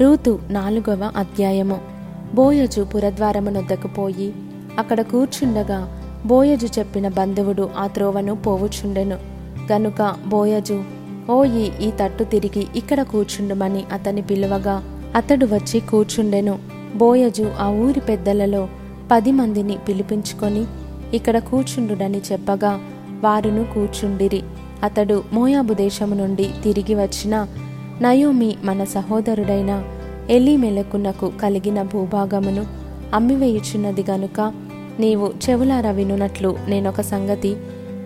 Ruth నాలుగవ అధ్యాయము. బోయజు పురద్వారమునొద్దకు పోయి అక్కడ కూర్చుండగా బోయజు చెప్పిన బంధువుడు ఆ త్రోవను పోవుచుండెను. గనుక బోయజు ఓయి ఈ తట్టు తిరిగి ఇక్కడ కూర్చుండుమని అతని పిలువగా అతడు వచ్చి కూర్చుండెను. బోయజు ఆ ఊరి పెద్దలలో పది మందిని పిలిపించుకొని ఇక్కడ కూర్చుండుడని చెప్పగా వారును కూర్చుండిరి. అతడు మోయాబు దేశము నుండి తిరిగి వచ్చిన నయోమి మన సహోదరుడైన ఎలిమెలకునకు కలిగిన భూభాగమును అమ్మివేయుచున్నది గనుక నీవు చెవులార వినున్నట్లు నేనొక సంగతి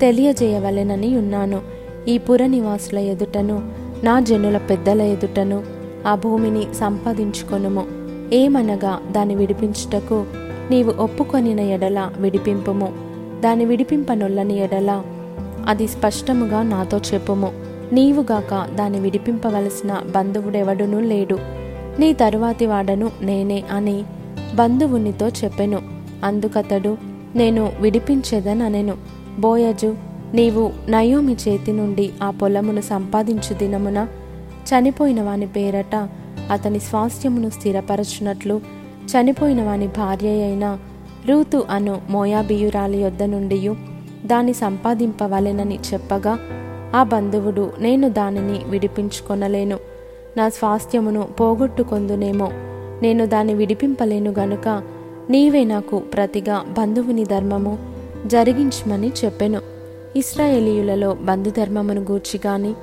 తెలియజేయవలెనని ఉన్నాను. ఈ పుర నివాసుల ఎదుటను నా జనుల పెద్దల ఎదుటను ఆ భూమిని సంపాదించుకొనుము. ఏమనగా దాని విడిపించుటకు? నీవు ఒప్పుకొనిన ఎడల విడిపింపుము. దాని విడిపింపనొల్లని ఎడల అది స్పష్టముగా నాతో చెప్పుము. నీవుగాక దాన్ని విడిపింపవలసిన బంధువుడెవడునూ లేడు. నీ తరువాతి వాడను నేనే అని బంధువునితో చెప్పెను. అందుకతడు నేను విడిపించేదననెను. బోయజు నీవు నయోమి చేతి నుండి ఆ పొలమును సంపాదించు దినమున చనిపోయిన వాని పేరట అతని స్వాస్థ్యమును స్థిరపరచునట్లు చనిపోయిన వాని భార్య అయిన రూతు అను మోయాబియురాలి యొద్ద నుండి దాన్ని సంపాదింపవలెనని చెప్పగా ఆ బంధువుడు నేను దానిని విడిపించుకొనలేను. నా స్వాస్థ్యమును పోగొట్టుకొందునేమో. నేను దాన్ని విడిపింపలేను గనుక నీవే నాకు ప్రతిగా బంధువుని ధర్మము జరిగించమని చెప్పెను. ఇస్రాయేలీయులలో బంధుధర్మమును గూర్చి గాని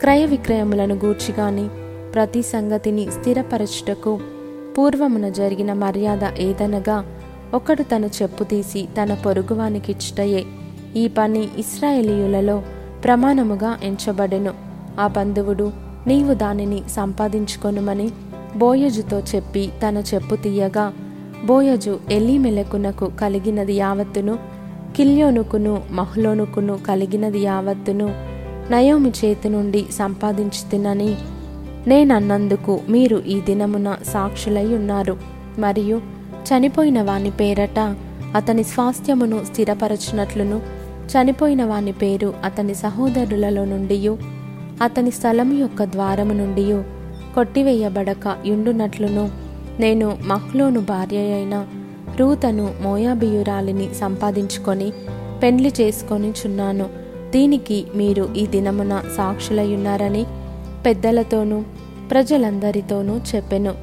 క్రయ విక్రయములను గూర్చి గాని ప్రతి సంగతిని స్థిరపరచుటకు పూర్వమున జరిగిన మర్యాద ఏదనగా ఒకడు తన చెప్పు తీసి తన పొరుగువానికిచ్చుటయే. ఈ పని ఇస్రాయేలీయులలో ప్రమాణముగా ఎంచబడెను. ఆ బంధువుడు నీవు దానిని సంపాదించుకొనుమని బోయజుతో చెప్పి తన చెప్పు తీయగా బోయజు ఎలీమెలకునకు కలిగినది యావత్తును కిల్యోనుకును మహులోనుకును కలిగినది యావత్తును నయోమి చేతి నుండి సంపాదించి తినని నేనన్నందుకు మీరు ఈ దినమున సాక్షులై ఉన్నారు మరియు చనిపోయిన వాని పేరట అతని స్వాస్థ్యమును స్థిరపరచినట్లును చనిపోయిన వాని పేరు అతని సహోదరులలో నుండి అతని స్థలము యొక్క ద్వారము నుండి కొట్టివేయబడక యుండునట్లును. నేను మహ్లోను భార్య అయిన రూతను మోయాబియురాలిని సంపాదించుకొని పెండ్లి చేసుకొని చున్నాను దీనికి మీరు ఈ దినమున సాక్షులయ్యున్నారని పెద్దలతోనూ ప్రజలందరితోనూ చెప్పెను.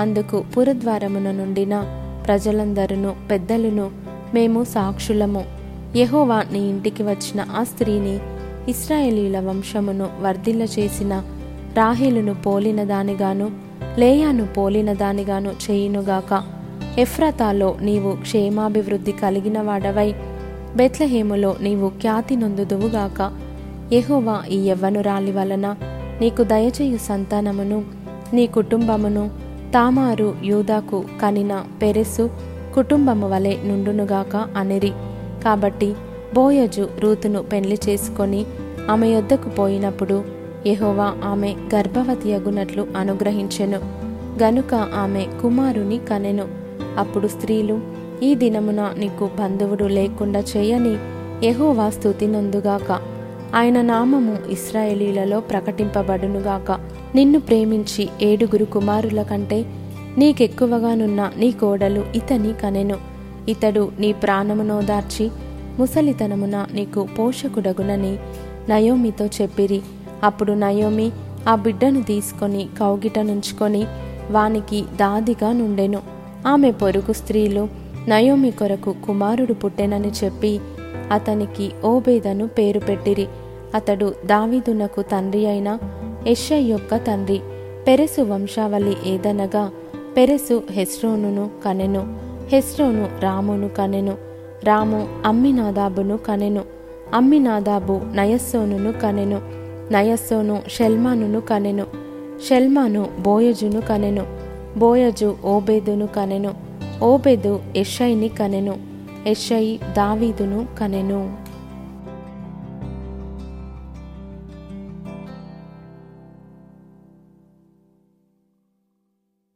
అందుకు పురద్వారమున నుండిన ప్రజలందరును పెద్దలను మేము సాక్షులము. యహోవా నీ ఇంటికి వచ్చిన ఆ స్త్రీని ఇస్రాయేలీల వంశమును వర్ధిల్ల చేసిన రాహేలును పోలిన దానిగాను లేయాను పోలిన దానిగాను చేయునుగాక. ఎఫ్రతాలో నీవు క్షేమాభివృద్ధి కలిగిన వాడవై బెత్లహేములో నీవు ఖ్యాతి నొందుదువుగాక. యహోవా ఈ యవ్వనురాలి వలన నీకు దయచేయు సంతానమును నీ కుటుంబమును తామారు యూదాకు కనిన పెరెసు కుటుంబము వలె నుండునుగాక అనిరి. కాబట్టి బోయజు రూతును పెళ్ళి చేసుకొని ఆమె యొద్దకు పోయినప్పుడు యహోవా ఆమె గర్భవతి అగునట్లు అనుగ్రహించెను. గనుక ఆమె కుమారుని కనెను. అప్పుడు స్త్రీలు ఈ దినమున నీకు బంధువుడు లేకుండా చేయని యహోవా స్థుతినందుగాక ఆయన నామము ఇస్రాయేలీలలో ప్రకటింపబడునుగాక. నిన్ను ప్రేమించి ఏడుగురు కుమారుల కంటే నీకెక్కువగానున్న నీ కోడలు ఇతని కనెను. ఇతడు నీ ప్రాణమునోదార్చి ముసలితనమున నీకు పోషకుడగునని నయోమితో చెప్పిరి. అప్పుడు నయోమి ఆ బిడ్డను తీసుకొని కౌగిట నుంచుకొని వానికి దాదిగా నుండెను. ఆమె పొరుగు స్త్రీలు నయోమి కొరకు కుమారుడు పుట్టెనని చెప్పి అతనికి ఓబేదను పేరు పెట్టిరి. అతడు దావీదునకు తండ్రి అయిన యష యొక్క తండ్రి. పెరెసు వంశావళి ఏదనగా పెరెసు హెస్రోనును కనెను. హెస్రోను రామును కనెను. రాము అమ్మినాదాబును కనెను. అమ్మినాదాబు నయస్సోనును కనెను. నయస్సోను షెల్మానును కనెను. షెల్మాను బోయజును కనెను. బోయజు ఓబేదును కనెను. ఓబెదు ఎషైని కనెను. ఎషై దావీదును కనెను.